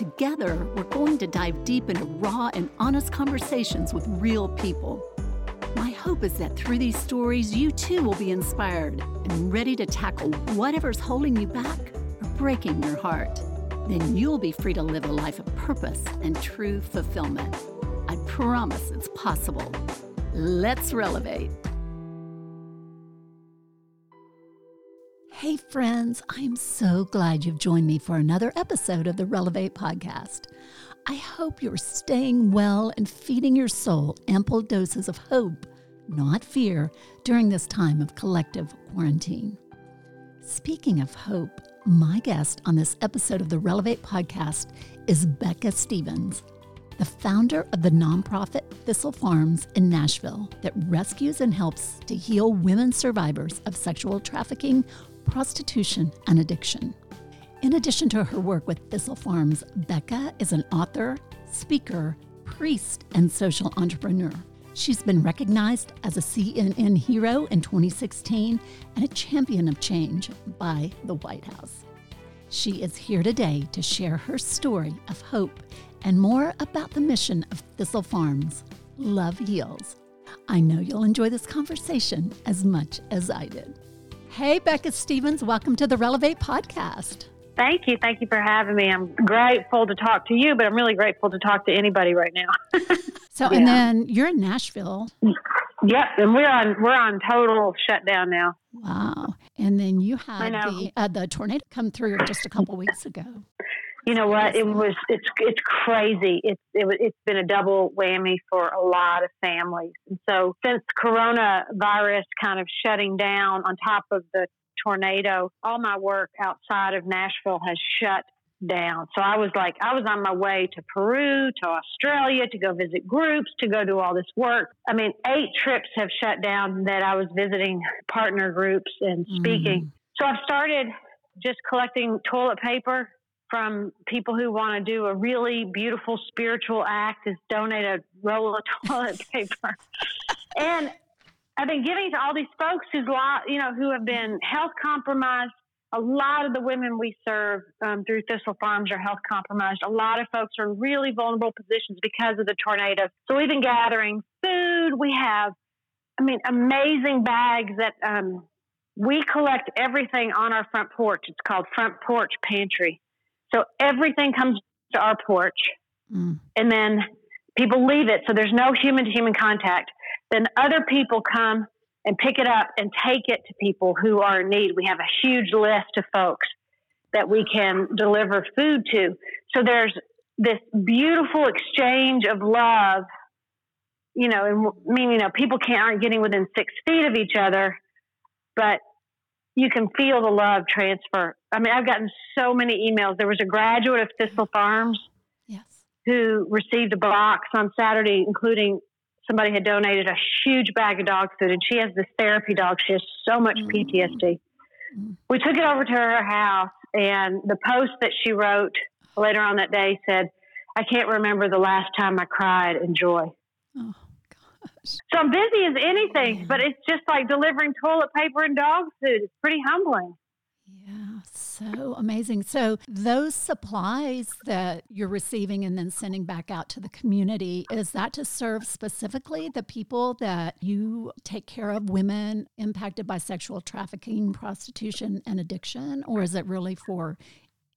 Together, we're going to dive deep into raw and honest conversations with real people. My hope is that through these stories, you too will be inspired and ready to tackle whatever's holding you back or breaking your heart. Then you'll be free to live a life of purpose and true fulfillment. I promise it's possible. Let's relevate. Hey, friends, I am so glad you've joined me for another episode of the Relevate podcast. I hope you're staying well and feeding your soul ample doses of hope, not fear, during this time of collective quarantine. Speaking of hope, my guest on this episode of the Relevate podcast is Becca Stevens, the founder of the nonprofit Thistle Farms in Nashville that rescues and helps to heal women survivors of sexual trafficking prostitution, and addiction. In addition to her work with Thistle Farms, Becca is an author, speaker, priest, and social entrepreneur. She's been recognized as a CNN hero in 2016 and a champion of change by the White House. She is here today to share her story of hope and more about the mission of Thistle Farms Love Heals. I know you'll enjoy this conversation as much as I did. Hey, Becca Stevens, welcome to the Relevate podcast. Thank you. Thank you for having me. I'm grateful to talk to you, but I'm really grateful to talk to anybody right now. so, yeah. and then you're in Nashville. Yep, and we're on we're on total shutdown now. Wow! And then you had the uh, the tornado come through just a couple weeks ago you know what? It was it's it's crazy. It's it, it's been a double whammy for a lot of families. And so since coronavirus kind of shutting down on top of the tornado, all my work outside of Nashville has shut down. So I was like, I was on my way to Peru, to Australia, to go visit groups, to go do all this work. I mean, eight trips have shut down that I was visiting partner groups and speaking. Mm. So I've started just collecting toilet paper from people who want to do a really beautiful spiritual act is donate a roll of toilet paper. and I've been giving to all these folks who's you know, who have been health compromised. A lot of the women we serve um, through Thistle Farms are health compromised. A lot of folks are in really vulnerable positions because of the tornado. So we've been gathering food. We have, I mean, amazing bags that um, we collect everything on our front porch. It's called Front Porch Pantry. So everything comes to our porch, mm. and then people leave it. So there's no human to human contact. Then other people come and pick it up and take it to people who are in need. We have a huge list of folks that we can deliver food to. So there's this beautiful exchange of love, you know, and I mean, you know, people can't aren't getting within six feet of each other, but you can feel the love transfer. I mean, I've gotten so many emails. There was a graduate of Thistle Farms yes. who received a box on Saturday, including somebody had donated a huge bag of dog food, and she has this therapy dog. She has so much mm-hmm. PTSD. Mm-hmm. We took it over to her house, and the post that she wrote later on that day said, I can't remember the last time I cried in joy. Oh. So I'm busy as anything, but it's just like delivering toilet paper and dog food. It's pretty humbling. Yeah, so amazing. So, those supplies that you're receiving and then sending back out to the community, is that to serve specifically the people that you take care of, women impacted by sexual trafficking, prostitution, and addiction? Or is it really for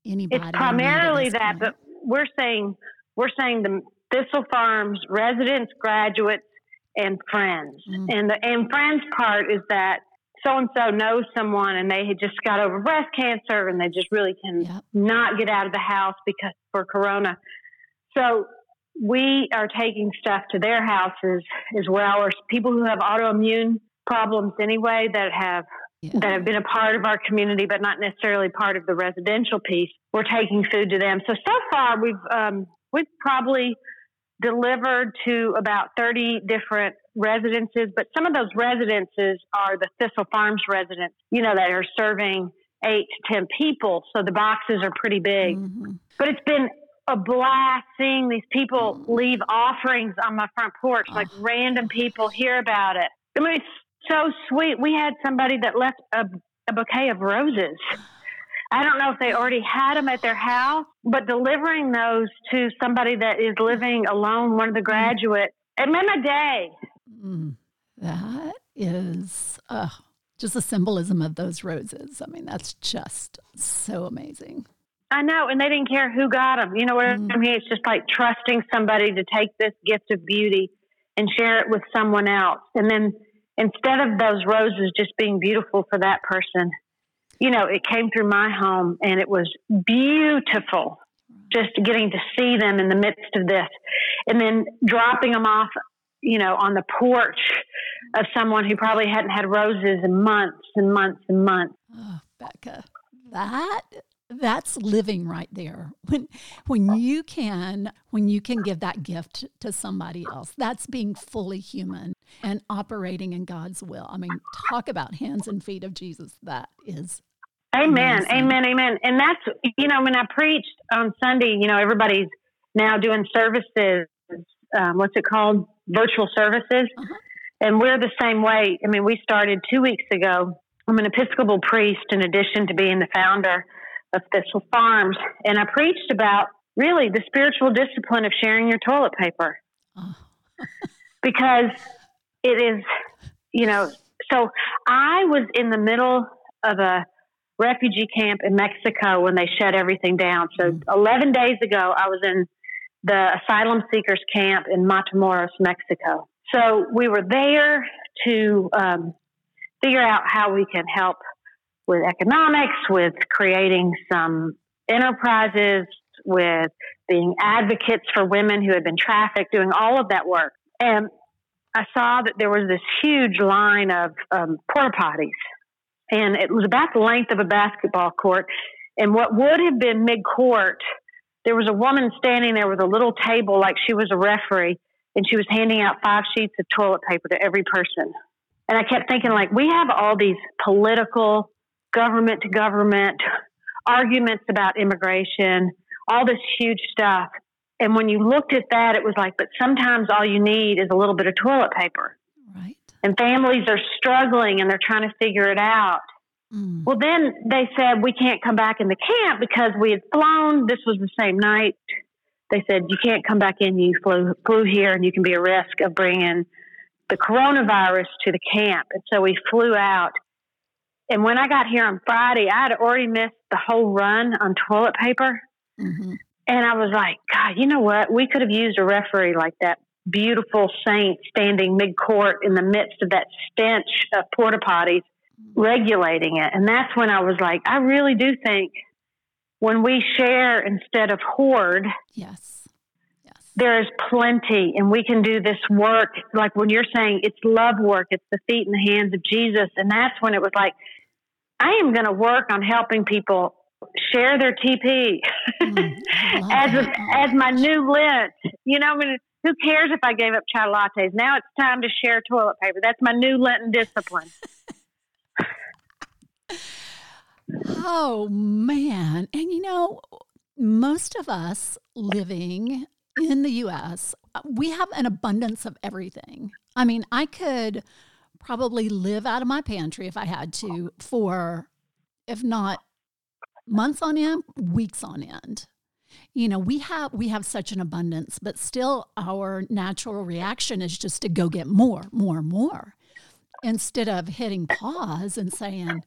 anybody? It's primarily that, but we're saying, we're saying the Thistle Farms residents, graduates, and friends. Mm-hmm. And the and friends part is that so and so knows someone and they had just got over breast cancer and they just really can yep. not get out of the house because for corona. So we are taking stuff to their houses as well, or people who have autoimmune problems anyway that have yeah. that have been a part of our community, but not necessarily part of the residential piece. We're taking food to them. So so far we've um, we've probably delivered to about 30 different residences, but some of those residences are the Thistle Farms residents, you know, that are serving eight to 10 people. So the boxes are pretty big. Mm-hmm. But it's been a blast seeing these people mm. leave offerings on my front porch, oh. like random people hear about it. I mean, it's so sweet. We had somebody that left a, a bouquet of roses. I don't know if they already had them at their house, but delivering those to somebody that is living alone, one of the mm. graduates, it made my day. Mm, that is uh, just a symbolism of those roses. I mean, that's just so amazing. I know, and they didn't care who got them. You know what mm. I mean? It's just like trusting somebody to take this gift of beauty and share it with someone else. And then instead of those roses just being beautiful for that person, you know, it came through my home and it was beautiful just getting to see them in the midst of this. And then dropping them off, you know, on the porch of someone who probably hadn't had roses in months and months and months. Oh, Becca, that that's living right there. When when you can when you can give that gift to somebody else that's being fully human and operating in god's will. I mean talk about hands and feet of jesus. That is amen. amazing. amen. Amen. And that's you know when i preached on sunday you know everybody's now doing services um, what's it called? Virtual services. Uh-huh. and we're the same way. I mean we started two weeks ago. I'm an episcopal priest in addition to being the founder of Thistle Farms, and I preached about really the spiritual discipline of sharing your toilet paper. Oh. because it is, you know, so I was in the middle of a refugee camp in Mexico when they shut everything down. So mm. 11 days ago, I was in the asylum seekers camp in Matamoros, Mexico. So we were there to um, figure out how we can help with economics, with creating some enterprises, with being advocates for women who had been trafficked, doing all of that work. And I saw that there was this huge line of um, porta potties, and it was about the length of a basketball court. And what would have been mid court, there was a woman standing there with a little table like she was a referee, and she was handing out five sheets of toilet paper to every person. And I kept thinking, like, we have all these political government to government, arguments about immigration, all this huge stuff. And when you looked at that, it was like, but sometimes all you need is a little bit of toilet paper. Right. And families are struggling and they're trying to figure it out. Mm. Well, then they said, we can't come back in the camp because we had flown. This was the same night. They said, you can't come back in. You flew, flew here and you can be a risk of bringing the coronavirus to the camp. And so we flew out and when I got here on Friday, I had already missed the whole run on toilet paper. Mm-hmm. And I was like, God, you know what? We could have used a referee like that beautiful saint standing mid court in the midst of that stench of porta potties, regulating it. And that's when I was like, I really do think when we share instead of hoard. Yes. yes. There is plenty, and we can do this work. Like when you're saying it's love work, it's the feet and the hands of Jesus. And that's when it was like, I am going to work on helping people share their TP mm, as a, as my new Lent. You know, I mean, who cares if I gave up chai lattes? Now it's time to share toilet paper. That's my new Lenten discipline. oh man, and you know, most of us living in the U.S. we have an abundance of everything. I mean, I could probably live out of my pantry if I had to for, if not months on end, weeks on end. You know, we have we have such an abundance, but still our natural reaction is just to go get more, more, more. Instead of hitting pause and saying,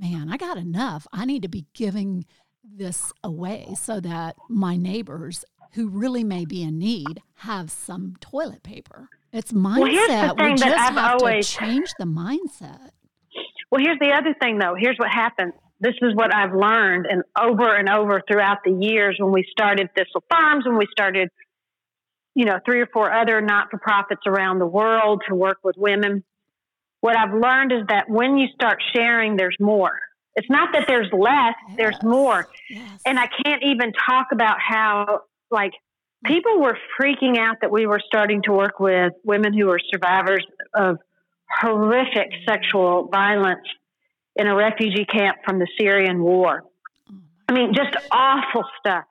Man, I got enough. I need to be giving this away so that my neighbors who really may be in need have some toilet paper. It's mindset. Well, we just have always, to change the mindset. Well, here's the other thing, though. Here's what happens. This is what I've learned, and over and over throughout the years when we started Thistle Farms, when we started, you know, three or four other not for profits around the world to work with women. What I've learned is that when you start sharing, there's more. It's not that there's less, yes. there's more. Yes. And I can't even talk about how, like, people were freaking out that we were starting to work with women who were survivors of horrific sexual violence in a refugee camp from the Syrian war. I mean, just awful stuff.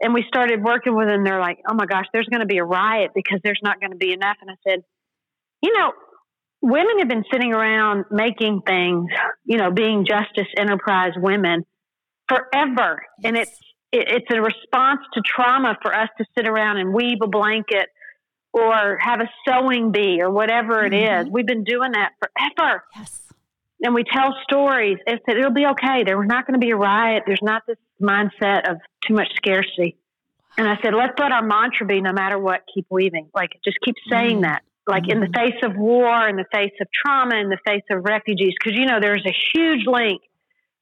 And we started working with them. They're like, oh my gosh, there's going to be a riot because there's not going to be enough. And I said, you know, women have been sitting around making things, you know, being justice enterprise women forever. Yes. And it's, it, it's a response to trauma for us to sit around and weave a blanket or have a sewing bee or whatever it mm-hmm. is. We've been doing that forever. Yes. And we tell stories. It, it'll be okay. There's not going to be a riot. There's not this mindset of too much scarcity. And I said, let's let our mantra be no matter what, keep weaving. Like, just keep saying mm-hmm. that. Like, mm-hmm. in the mm-hmm. face of war, in the face of trauma, in the face of refugees. Because, you know, there's a huge link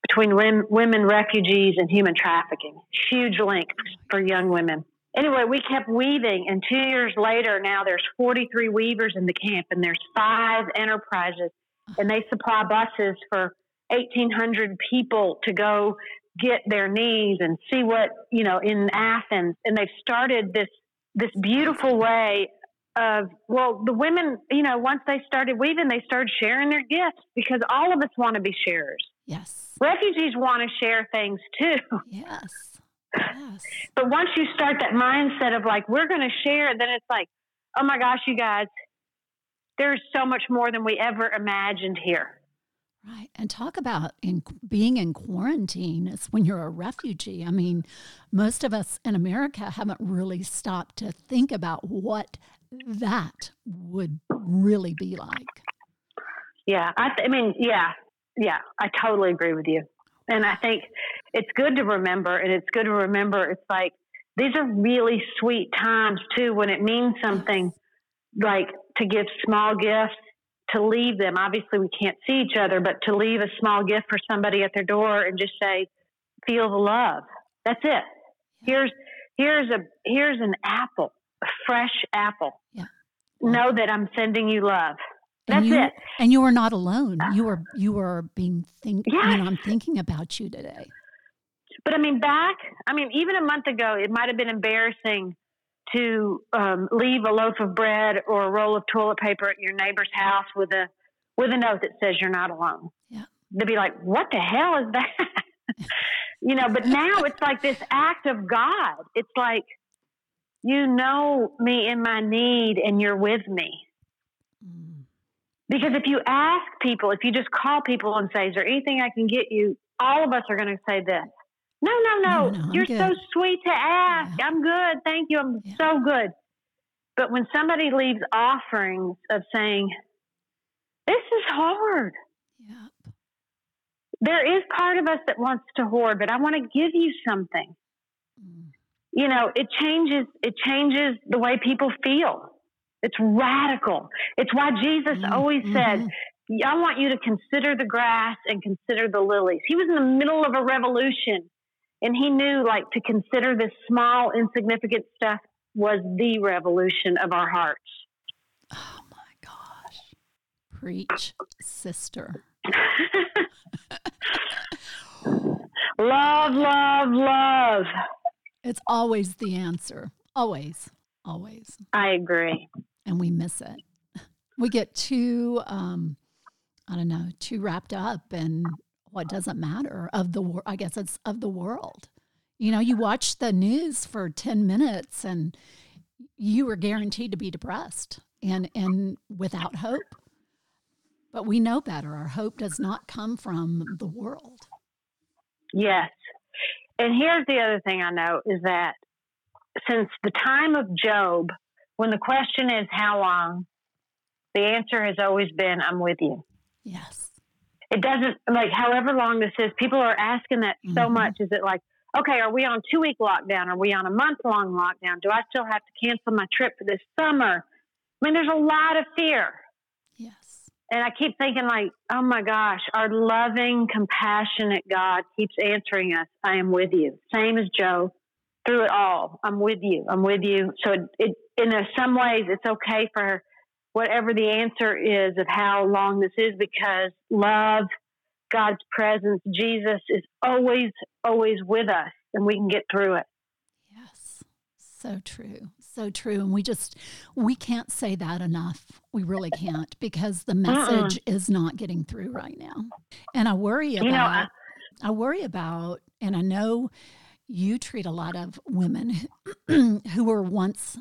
between women refugees and human trafficking. Huge link for young women. Anyway, we kept weaving, and two years later, now there's 43 weavers in the camp, and there's five enterprises, and they supply buses for 1,800 people to go get their needs and see what you know in Athens, and they've started this this beautiful way of well, the women, you know, once they started weaving, they started sharing their gifts because all of us want to be sharers. Yes. Refugees want to share things too. Yes. Yes. But once you start that mindset of like, we're going to share, then it's like, oh my gosh, you guys, there's so much more than we ever imagined here. Right. And talk about in being in quarantine is when you're a refugee. I mean, most of us in America haven't really stopped to think about what that would really be like. Yeah. I, th- I mean, yeah. Yeah. I totally agree with you. And I think it's good to remember, and it's good to remember it's like these are really sweet times too when it means something like to give small gifts to leave them. Obviously, we can't see each other, but to leave a small gift for somebody at their door and just say, "Feel the love." That's it. Here's here's a here's an apple, a fresh apple. Yeah. Know that I'm sending you love. That's and you, it. And you are not alone. Uh, you are you are being think. Yes. I'm thinking about you today. But I mean, back. I mean, even a month ago, it might have been embarrassing to um, leave a loaf of bread or a roll of toilet paper at your neighbor's house with a with a note that says you're not alone. Yeah. They'd be like, "What the hell is that?" you know. But now it's like this act of God. It's like you know me in my need, and you're with me. Mm. Because if you ask people, if you just call people and say, "Is there anything I can get you?" All of us are going to say this. No, no, no. no, no You're so sweet to ask. Yeah. I'm good. Thank you. I'm yeah. so good. But when somebody leaves offerings of saying, this is hard. Yep. There is part of us that wants to hoard, but I want to give you something. Mm. You know, it changes it changes the way people feel. It's radical. It's why Jesus mm always mm-hmm. said, I want you to consider the grass and consider the lilies. He was in the middle of a revolution and he knew like to consider this small, insignificant stuff was the revolution of our hearts. Oh my gosh. Preach, sister. love, love, love. It's always the answer. Always, always. I agree. And we miss it. We get too, um, I don't know, too wrapped up and what oh. doesn't matter of the world. I guess it's of the world. You know, you watch the news for 10 minutes and you are guaranteed to be depressed and and without hope. But we know better. Our hope does not come from the world. Yes. And here's the other thing I know is that since the time of Job, when the question is how long, the answer has always been I'm with you. Yes it doesn't like however long this is people are asking that mm-hmm. so much. Is it like okay are we on two week lockdown? Are we on a month long lockdown? Do i still have to cancel my trip for this summer? I mean there's a lot of fear. Yes. And i keep thinking like oh my gosh our loving compassionate god keeps answering us i am with you. Same as Job. Through it all i'm with you. I'm with you. So it, it in some ways it's okay for whatever the answer is of how long this is because love, God's presence, Jesus is always, always with us and we can get through it. Yes. So true. So true. And we just, we can't say that enough. We really can't because the message uh-uh. is not getting through right now. And I worry about, you know, I, I worry about, and I know you treat a lot of women who were once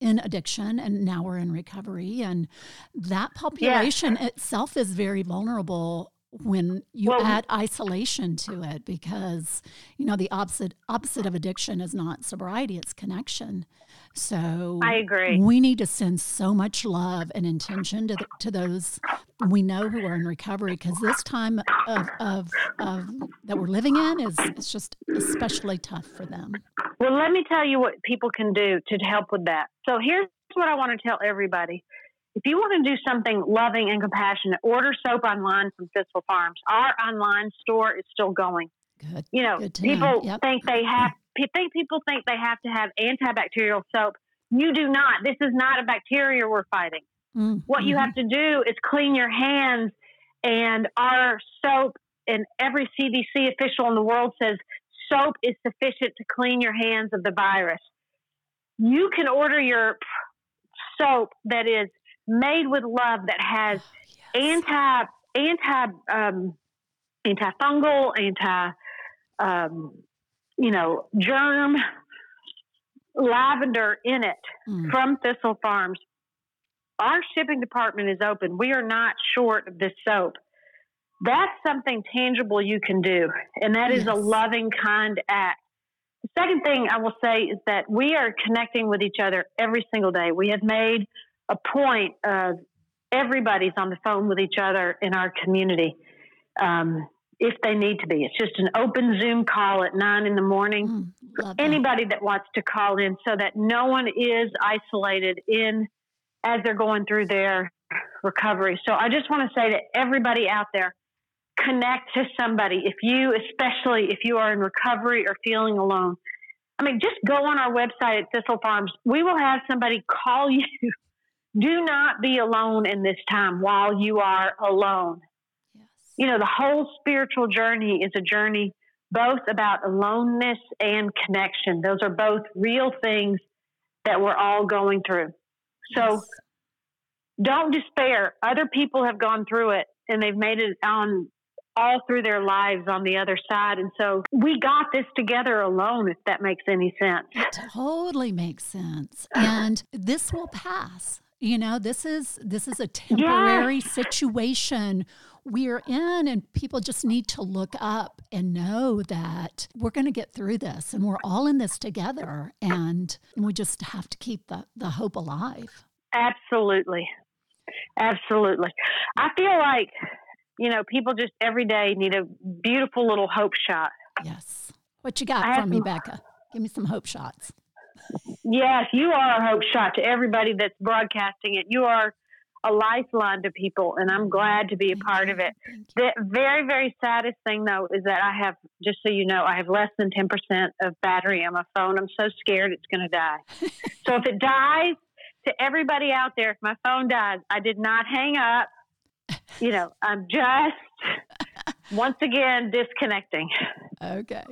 in addiction and now we're in recovery and that population yeah. itself is very vulnerable when you well, add isolation to it because you know the opposite opposite of addiction is not sobriety it's connection so i agree we need to send so much love and intention to, the, to those we know who are in recovery because this time of, of, of that we're living in is it's just especially tough for them well let me tell you what people can do to help with that so here's what i want to tell everybody if you want to do something loving and compassionate, order soap online from Thistle Farms. Our online store is still going. Good. You know, Good people yep. think they have. Think people think they have to have antibacterial soap. You do not. This is not a bacteria we're fighting. Mm-hmm. What you have to do is clean your hands, and our soap and every CDC official in the world says soap is sufficient to clean your hands of the virus. You can order your soap that is made with love that has yes. anti anti um, antifungal, anti um, you know germ lavender in it mm. from Thistle Farms. Our shipping department is open. We are not short of this soap. That's something tangible you can do, and that is yes. a loving, kind act. The second thing I will say is that we are connecting with each other every single day. We have made a point of everybody's on the phone with each other in our community um, if they need to be. It's just an open Zoom call at nine in the morning mm, for anybody that. that wants to call in so that no one is isolated in as they're going through their recovery. So I just want to say to everybody out there, connect to somebody. If you, especially if you are in recovery or feeling alone, I mean, just go on our website at Thistle Farms. We will have somebody call you do not be alone in this time while you are alone. You know, the whole spiritual journey is a journey both about aloneness and connection. Those are both real things that we're all going through. So yes. don't despair. Other people have gone through it and they've made it on all through their lives on the other side. And so we got this together alone, if that makes any sense. It totally makes sense. And this will pass you know this is this is a temporary yes. situation we're in and people just need to look up and know that we're going to get through this and we're all in this together and we just have to keep the, the hope alive. Absolutely. Absolutely. I feel like you know people just every day need a beautiful little hope shot. Yes. What you got I for me becca? Give me some hope shots. Yes, you are a hope shot to everybody that's broadcasting it. You are a lifeline to people, and I'm glad to be a part of it. The very, very saddest thing, though, is that I have, just so you know, I have less than 10% of battery on my phone. I'm so scared it's going to die. so if it dies, to everybody out there, if my phone dies, I did not hang up. You know, I'm just once again disconnecting. Okay.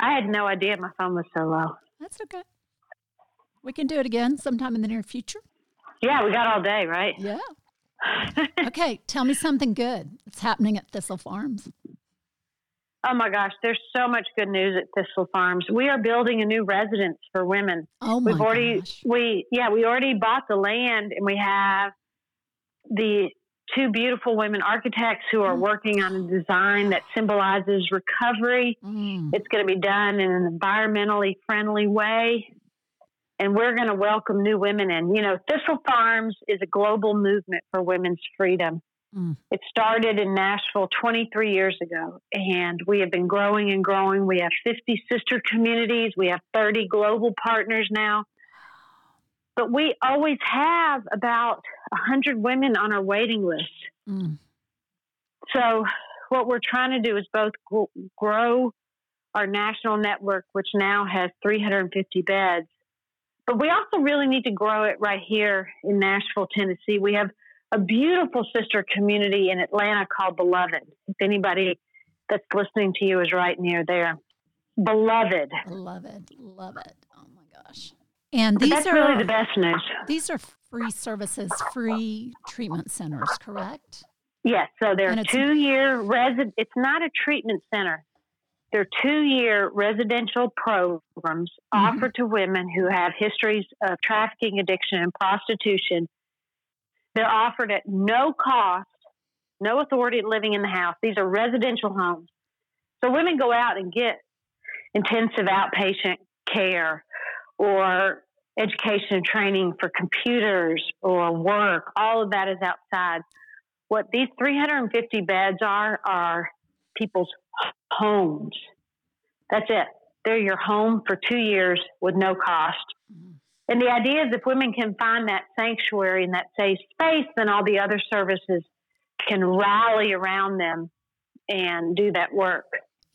I had no idea my phone was so low. That's okay. We can do it again sometime in the near future. Yeah, we got all day, right? Yeah. okay, tell me something good that's happening at Thistle Farms. Oh my gosh, there's so much good news at Thistle Farms. We are building a new residence for women. Oh my We've already gosh. we yeah, we already bought the land and we have the two beautiful women architects who are mm. working on a design that symbolizes recovery. Mm. It's going to be done in an environmentally friendly way and we're going to welcome new women in. You know, Thistle Farms is a global movement for women's freedom. Mm. It started in Nashville 23 years ago, and we have been growing and growing. We have 50 sister communities, we have 30 global partners now. But we always have about 100 women on our waiting list. Mm. So, what we're trying to do is both grow our national network, which now has 350 beds, but we also really need to grow it right here in Nashville, Tennessee. We have a beautiful sister community in Atlanta called Beloved. If anybody that's listening to you is right near there, Beloved. Beloved, love it. Oh my gosh. And these That's are really the best news. these are free services, free treatment centers, correct? Yes, so they're two year resident. It's not a treatment center. They're two year residential programs Mhm. offered to women who have histories of trafficking, addiction, and prostitution. They're offered at no cost, no authority living in the house. These are residential homes. So women go out and get intensive outpatient care or education and training for computers or work. All of that is outside what these 350 beds are are people's homes. That's it. They're your home for two years with no cost. Mhm. And the idea is if women can find that sanctuary and that safe space, then all the other services can rally around them and do that work.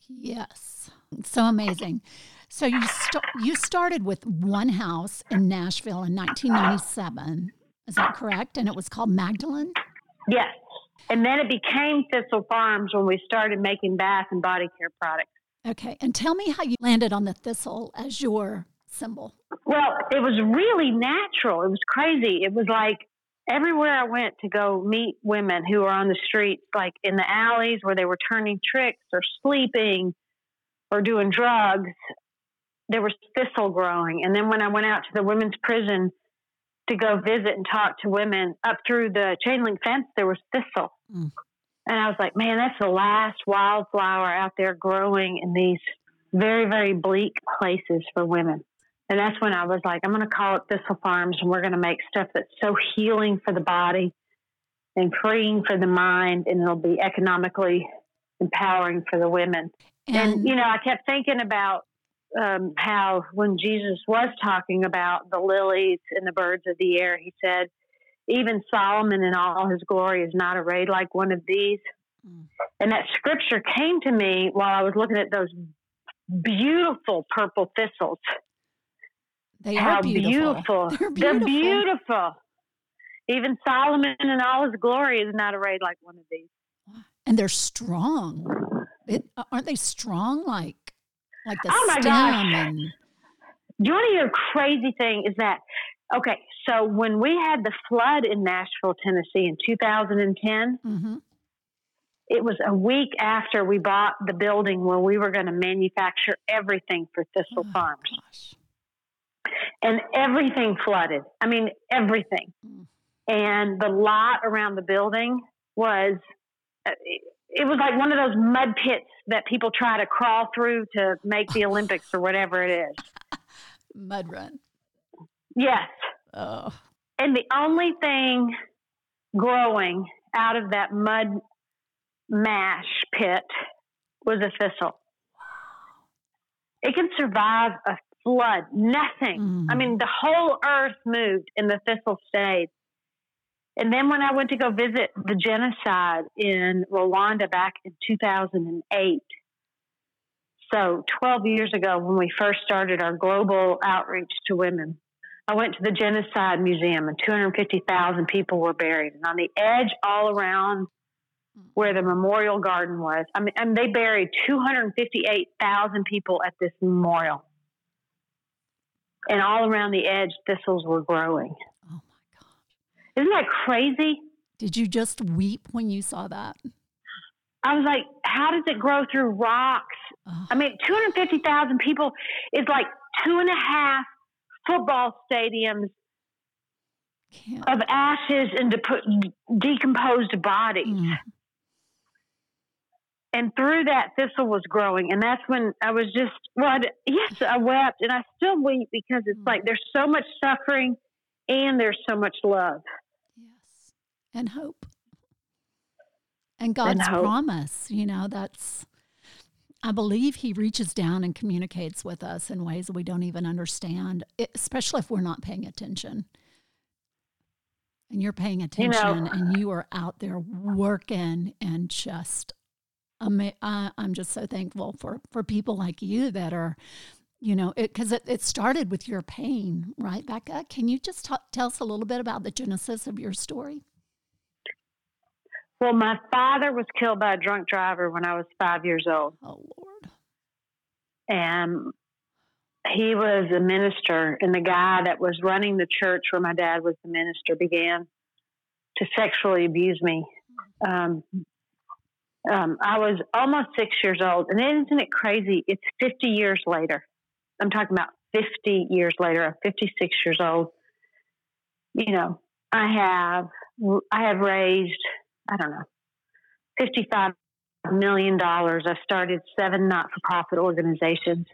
Yes. So amazing. So you st- you started with one house in Nashville in 1997. Is that correct? And it was called Magdalene? Yes. And then it became Thistle Farms when we started making bath and body care products. Okay. And tell me how you landed on the thistle as your symbol. Well, it was really natural. It was crazy. It was like everywhere I went to go meet women who were on the streets, like in the alleys where they were turning tricks or sleeping or doing drugs, there was thistle growing. And then when I went out to the women's prison to go visit and talk to women up through the chain link fence, there was thistle. Mm. And I was like, man, that's the last wildflower out there growing in these very, very bleak places for women. And that's when I was like, I'm going to call it Thistle Farms, and we're going to make stuff that's so healing for the body and freeing for the mind, and it'll be economically empowering for the women. And, you know, I kept thinking about um, how when Jesus was talking about the lilies and the birds of the air, he said, even Solomon in all his glory is not arrayed like one of these. Mm. And that scripture came to me while I was looking at those beautiful purple thistles. they How are beautiful. beautiful. They're They're beautiful. beautiful. Even Solomon in all his glory is not arrayed like one of these. And they're strong. It, aren't they strong like like the Oh my gosh. and Do you want to hear a crazy thing? Is that okay? So when we had the flood in Nashville, Tennessee in 2010, hmm it was a week after we bought the building where we were going to manufacture everything for Thistle Oh, Farms, gosh. and everything flooded. I mean, everything. Mm. And the lot around the building was. It, was like one of those mud pits that people try to crawl through to make the Olympics or whatever it is. mud run. Yes. Oh, And the only thing growing out of that mud mash pit was a thistle. It can survive a flood. Nothing. I Mm. mean, the whole earth moved and the thistle stayed. And then when I went to go visit the genocide in Rwanda back in 2008, so 12 years ago when we first started our global outreach to women, I went to the Genocide Museum and 250,000 people were buried. And on the edge, all around where the memorial garden was, I mean, and they buried 258,000 people at this memorial. And all around the edge, thistles were growing. Isn't that crazy? Did you just weep when you saw that? I was like, how does it grow through rocks? Oh, I mean, 250,000 people is like two and a half football stadiums can't. of ashes and de- decomposed bodies. Mm. And through that, thistle was growing. And that's when I was just, well, I, yes, I wept. And I still weep because it's Mm. like there's so much suffering and there's so much love. Yes. And hope. And God's hope. promise, you know, that's, I believe He reaches down and communicates with us in ways we don't even understand, especially if we're not paying attention. And you're paying You attention know- and you are out there working and just, ama- I, I'm just so thankful for, for people like you that are, you know, because it, it, started with your pain, right, Becca? Can you just ta- tell us a little bit about the genesis of your story? Well, my father was killed by a drunk driver when I was five years old. Oh, Lord. And he was a minister, and the guy that was running the church where my dad was the minister began to sexually abuse me. Um, um, I was almost six years old, and isn't it crazy? It's 50 years later. I'm talking about 50 years later. I'm 56 years old. You know, I have I have raised I don't know 55 million dollars. I've started seven not-for-profit organizations,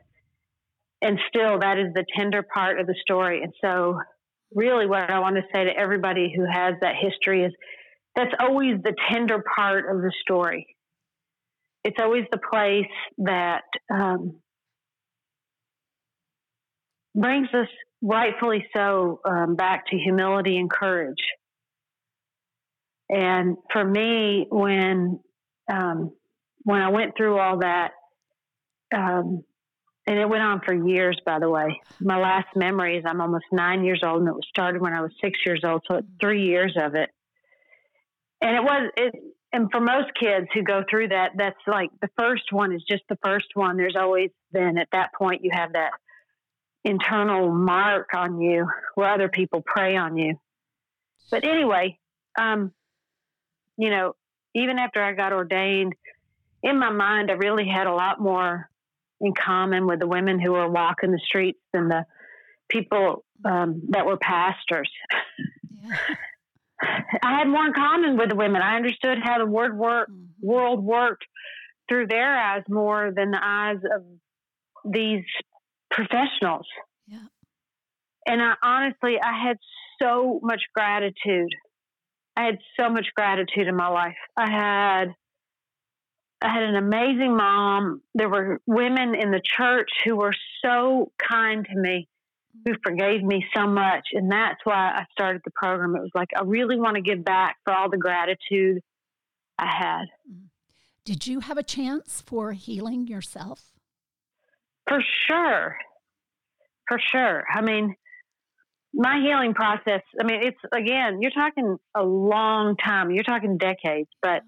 and still that is the tender part of the story. And so, really, what I want to say to everybody who has that history is that's always the tender part of the story. It's always the place that um, brings us rightfully so um, back to humility and courage. And for me, when um, when I went through all that, um, and it went on for years, by the way. My last memory is I'm almost nine years old, and it was started when I was six years old, so three years of it. And it was it, and for most kids who go through that, that's like the first one is just the first one. There's always then at that point you have that internal mark on you where other people prey on you. But anyway, um, you know, even after I got ordained, in my mind, I really had a lot more in common with the women who were walking the streets than the people um, that were pastors. Yeah. I had more in common with the women. I understood how the word work, mm-hmm. world worked through their eyes more than the eyes of these professionals. Yeah. And I honestly, I had so much gratitude I had so much gratitude in my life. I had I had an amazing mom. There were women in the church who were so kind to me, who forgave me so much. And that's why I started the program. It was like, I really want to give back for all the gratitude I had. Mm. Did you have a chance for healing yourself? For sure. For sure. I mean, my healing process, I mean, it's again, you're talking a long time, you're talking decades, but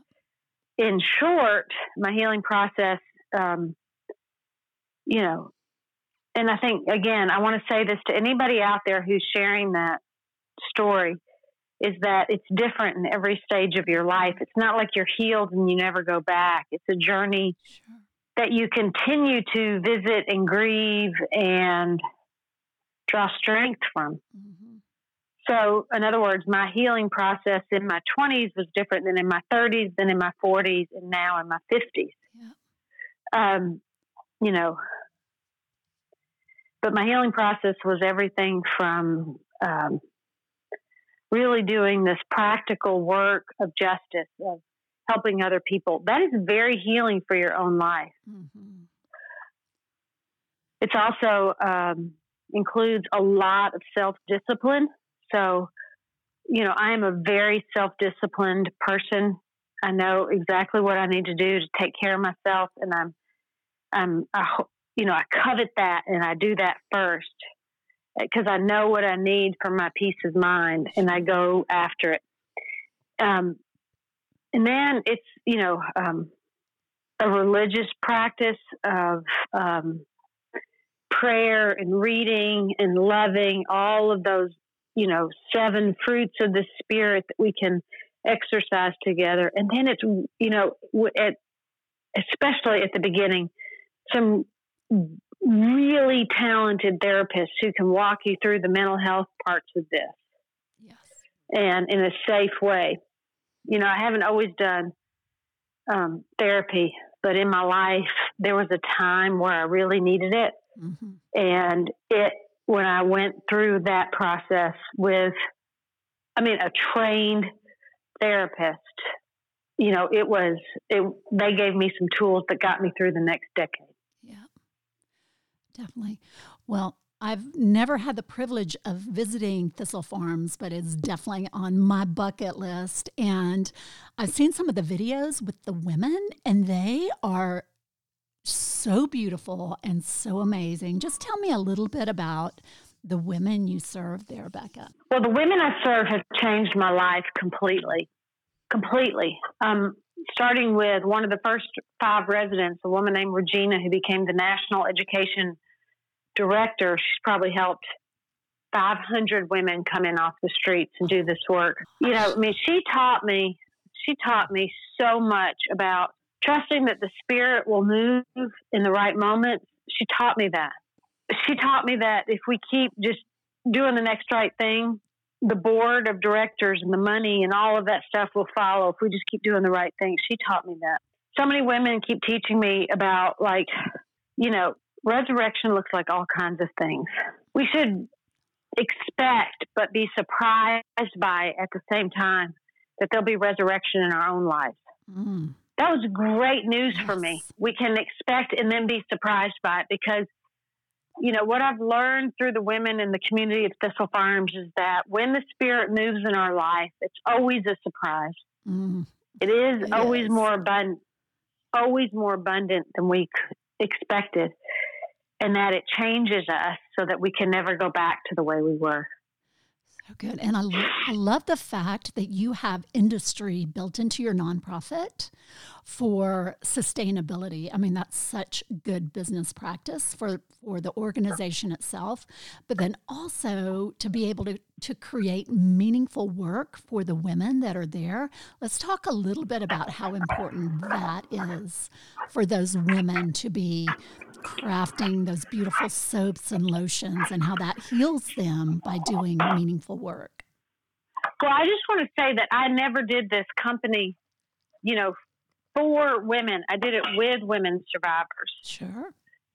in short, my healing process, um, you know, and I think, again, I want to say this to anybody out there who's sharing that story is that it's different in every stage of your life. It's not like you're healed and you never go back. It's a journey sure. That you continue to visit and grieve and draw strength from. Mm-hmm. So, in other words, my healing process in my 20s was different than in my 30s, than in my 40s, and now in my 50s. Yeah. Um, you know, but my healing process was everything from um, really doing this practical work of justice, of helping other people. That is very healing for your own life. Mm-hmm. It's also um, includes a lot of self discipline. So, you know, I am a very self disciplined person. I know exactly what I need to do to take care of myself, and I'm, I'm, I, you know, I covet that and I do that first because I know what I need for my peace of mind, and I go after it. Um, and then it's you know um, a religious practice of um, prayer and reading and loving, all of those, you know, seven fruits of the Spirit that we can exercise together. And then it's, you know, at, especially at the beginning, some really talented therapists who can walk you through the mental health parts of this. Yes. And in a safe way. You know, I haven't always done um, therapy, but in my life, there was a time where I really needed it. Mm-hmm. And it, when I went through that process with, I mean, a trained therapist, you know, it was, it, they gave me some tools that got me through the next decade. Yeah, definitely. Well, I've never had the privilege of visiting Thistle Farms, but it's definitely on my bucket list. And I've seen some of the videos with the women, and they are so beautiful and so amazing. Just tell me a little bit about the women you serve there, Becca. Well, the women I serve have changed my life completely. Completely. Um, starting with one of the first five residents, a woman named Regina, who became the National Education director, she's probably helped 500 women come in off the streets and do this work. You know, I mean, she taught me, she taught me so much about trusting that the spirit will move in the right moments. She taught me that. She taught me that if we keep just doing the next right thing, the board of directors and the money and all of that stuff will follow if we just keep doing the right thing. She taught me that. So many women keep teaching me about, like, you know, resurrection looks like all kinds of things. We should expect but be surprised by at the same time that there'll be resurrection in our own lives. Mm. That was great news yes. for me. We can expect and then be surprised by it because you know, what I've learned through the women in the community of Thistle Farms is that when the spirit moves in our life, it's always a surprise. Mm. It is it always more abundant, always more abundant than we expected, and that it changes us so that we can never go back to the way we were. So good. And I, I love the fact that you have industry built into your nonprofit for sustainability. I mean, that's such good business practice for, for the organization itself, but then also to be able to, to create meaningful work for the women that are there. Let's talk a little bit about how important that is for those women to be crafting those beautiful soaps and lotions and how that heals them by doing meaningful work. Well, I just want to say that I never did this company, you know, for women. I did it with women survivors. Sure.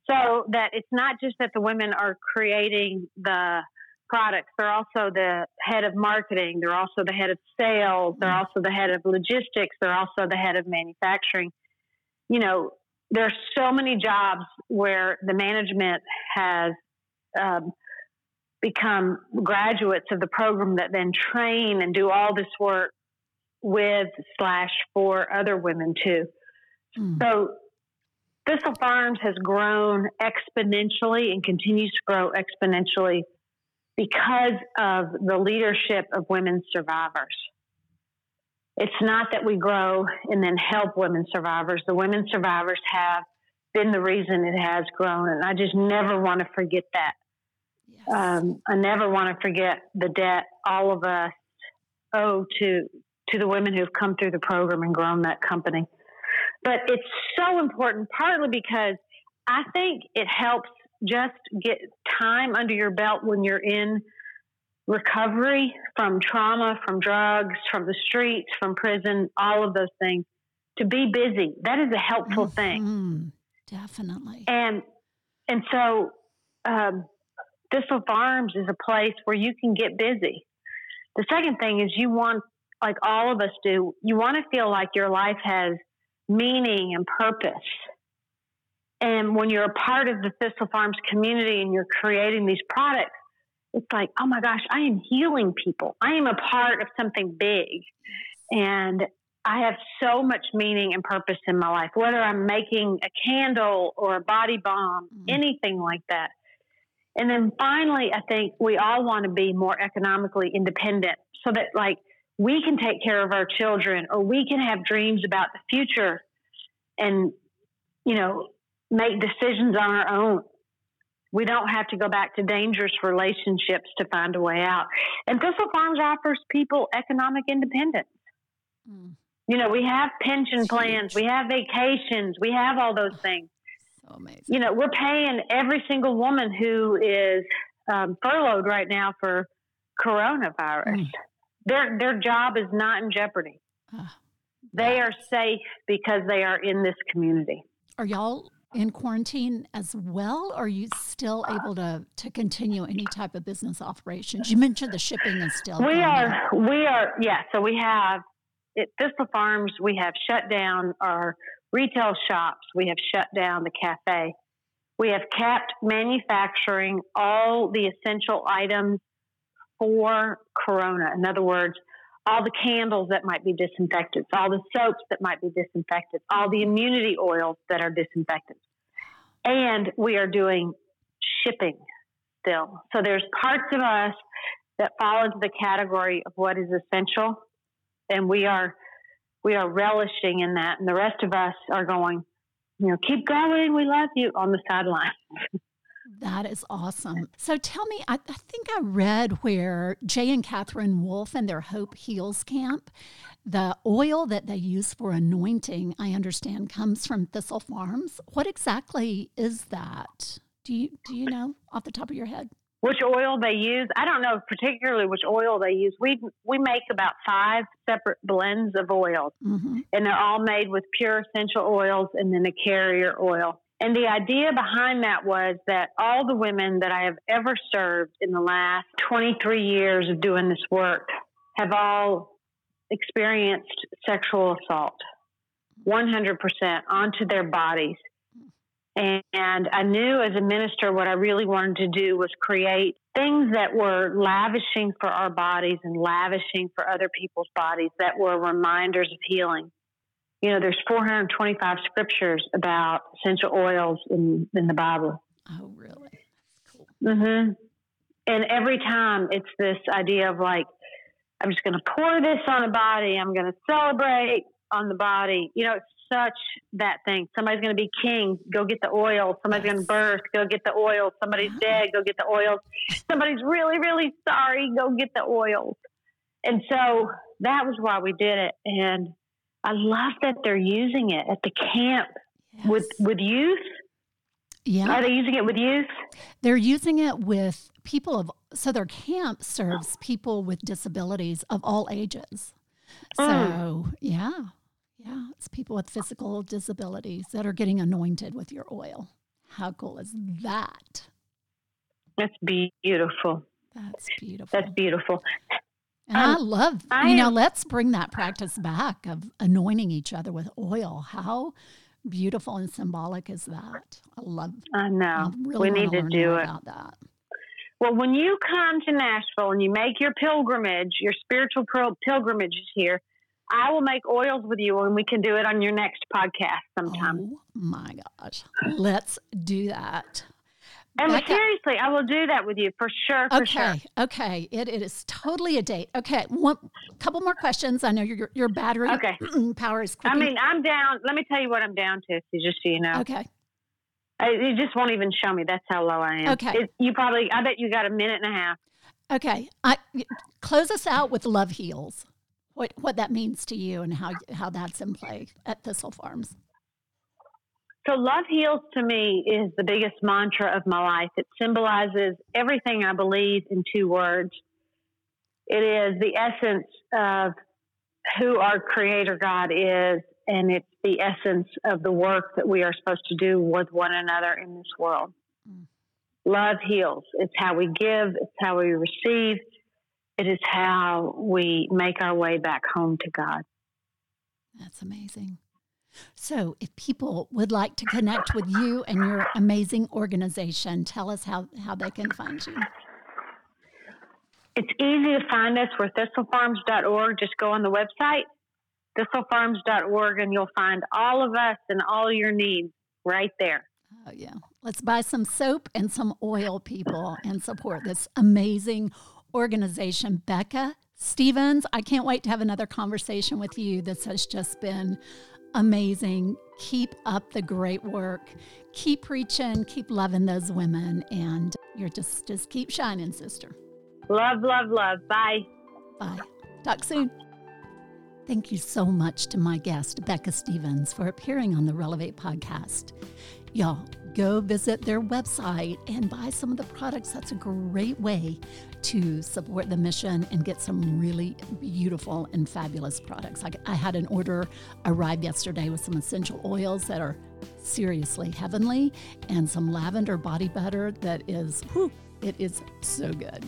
So that it's not just that the women are creating the products, they're also the head of marketing, they're also the head of sales, they're mm. also the head of logistics, they're also the head of manufacturing. You know, there are so many jobs where the management has um, become graduates of the program that then train and do all this work with slash for other women too. Mm. So Thistle Farms has grown exponentially and continues to grow exponentially because of the leadership of women survivors it's not that we grow and then help women survivors. The women survivors have been the reason it has grown, and I just never want to forget that. Yes. Um, I never want to forget the debt all of us owe to to the women who've come through the program and grown that company. But it's so important, partly because I think it helps just get time under your belt when you're in recovery from trauma, from drugs, from the streets, from prison, all of those things, to be busy. That is a helpful mm-hmm. thing. Definitely. And and so um, Thistle Farms is a place where you can get busy. The second thing is you want, like all of us do, you want to feel like your life has meaning and purpose. And when you're a part of the Thistle Farms community and you're creating these products, it's like, oh my gosh, I am healing people. I am a part of something big. And I have so much meaning and purpose in my life, whether I'm making a candle or a body balm, mm-hmm. anything like that. And then finally, I think we all want to be more economically independent so that, like, we can take care of our children or we can have dreams about the future and, you know, make decisions on our own we don't have to go back to dangerous relationships to find a way out. And Thistle Farms offers people economic independence. Mm. You know, we have pension plans, we have vacations, we have all those things. So amazing. You know, we're paying every single woman who is um, furloughed right now for coronavirus. Mm. Their their job is not in jeopardy. Uh, they are safe because they are in this community. Are y'all in quarantine as well? Or are you still able to, to continue any type of business operations? You mentioned the shipping is still. We are, we are, yeah. So we have at Thistle Farms, we have shut down our retail shops, we have shut down the cafe. We have kept manufacturing all the essential items for Corona. In other words, all the candles that might be disinfectants, all the soaps that might be disinfectants, all the immunity oils that are disinfectants. And we are doing shipping still. So there's parts of us that fall into the category of what is essential and we are we are relishing in that and the rest of us are going, you know, keep going, we love you on the sidelines. That is awesome. So tell me, I, I, think I read where Jay and Katherine Wolf and their Hope Heals camp, the oil that they use for anointing, I understand, comes from Thistle Farms. What exactly is that? Do you do you know off the top of your head? Which oil they use? I don't know particularly which oil they use. We we make about five separate blends of oils, mm-hmm. and they're all made with pure essential oils and then a carrier oil. And the idea behind that was that all the women that I have ever served in the last 23 years of doing this work have all experienced sexual assault 100% onto their bodies. And I knew as a minister what I really wanted to do was create things that were lavishing for our bodies and lavishing for other people's bodies that were reminders of healing you know, there's 425 scriptures about essential oils in, in the Bible. Oh, really? That's cool. Mm-hmm. And every time it's this idea of like, I'm just going to pour this on the body. I'm going to celebrate on the body. You know, it's such that thing. Somebody's going to be king. Go get the oil. Somebody's going to birth. Go get the oil. Somebody's uh-huh. dead. Go get the oil. Somebody's really, really sorry. Go get the oils. And so that was why we did it. And I love that they're using it at the camp yes. with with youth. Yeah. Are they using it with youth? They're using it with people of so their camp serves people with disabilities of all ages. So, mm. yeah. Yeah, it's people with physical disabilities that are getting anointed with your oil. How cool is that? That's beautiful. That's beautiful. That's beautiful. And um, I love, I you know, let's bring that practice back of anointing each other with oil. How beautiful and symbolic is that? I love. I know. I really we need to do it. About that. Well, when you come to Nashville and you make your pilgrimage, your spiritual pilgrimage is here, I will make oils with you, and we can do it on your next podcast sometime. Oh my gosh, let's do that. And Becca. seriously, I will do that with you for sure. For okay, sure. okay, it, it is totally a date. Okay, one couple more questions. I know your your battery okay. Mm, power is. I mean, I'm down. Let me tell you what I'm down to, just so you know. Okay. I, you just won't even show me. That's how low I am. Okay. It, you probably. I bet you got a minute and a half. Okay. I close us out with love heals. What what that means to you and how how that's in play at Thistle Farms. So, love heals to me is the biggest mantra of my life. It symbolizes everything I believe in two words. It is the essence of who our Creator God is, and it's the essence of the work that we are supposed to do with one another in this world. Mm. Love heals. It's how we give, it's how we receive, it is how we make our way back home to God. That's amazing. So, if people would like to connect with you and your amazing organization, tell us how, how they can find you. It's easy to find us. We're thistlefarms.org. Just go on the website, thistlefarms.org, and you'll find all of us and all your needs right there. Oh, yeah. Let's buy some soap and some oil, people, and support this amazing organization. Becca Stevens, I can't wait to have another conversation with you. This has just been amazing. Keep up the great work. Keep preaching, keep loving those women, and you're just just keep shining, sister. Love, love, love. Bye. Bye. Talk soon. Thank you so much to my guest, Becca Stevens, for appearing on the Relevate podcast. Y'all, go visit their website and buy some of the products. That's a great way to support the mission and get some really beautiful and fabulous products. I, I had an order arrive yesterday with some essential oils that are seriously heavenly and some lavender body butter that is, whew, it is so good.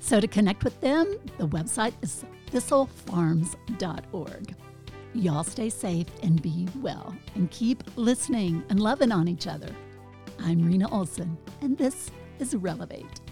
So to connect with them, the website is thistlefarms.org. Y'all stay safe and be well and keep listening and loving on each other. I'm Rena Olson, and this is Relevate.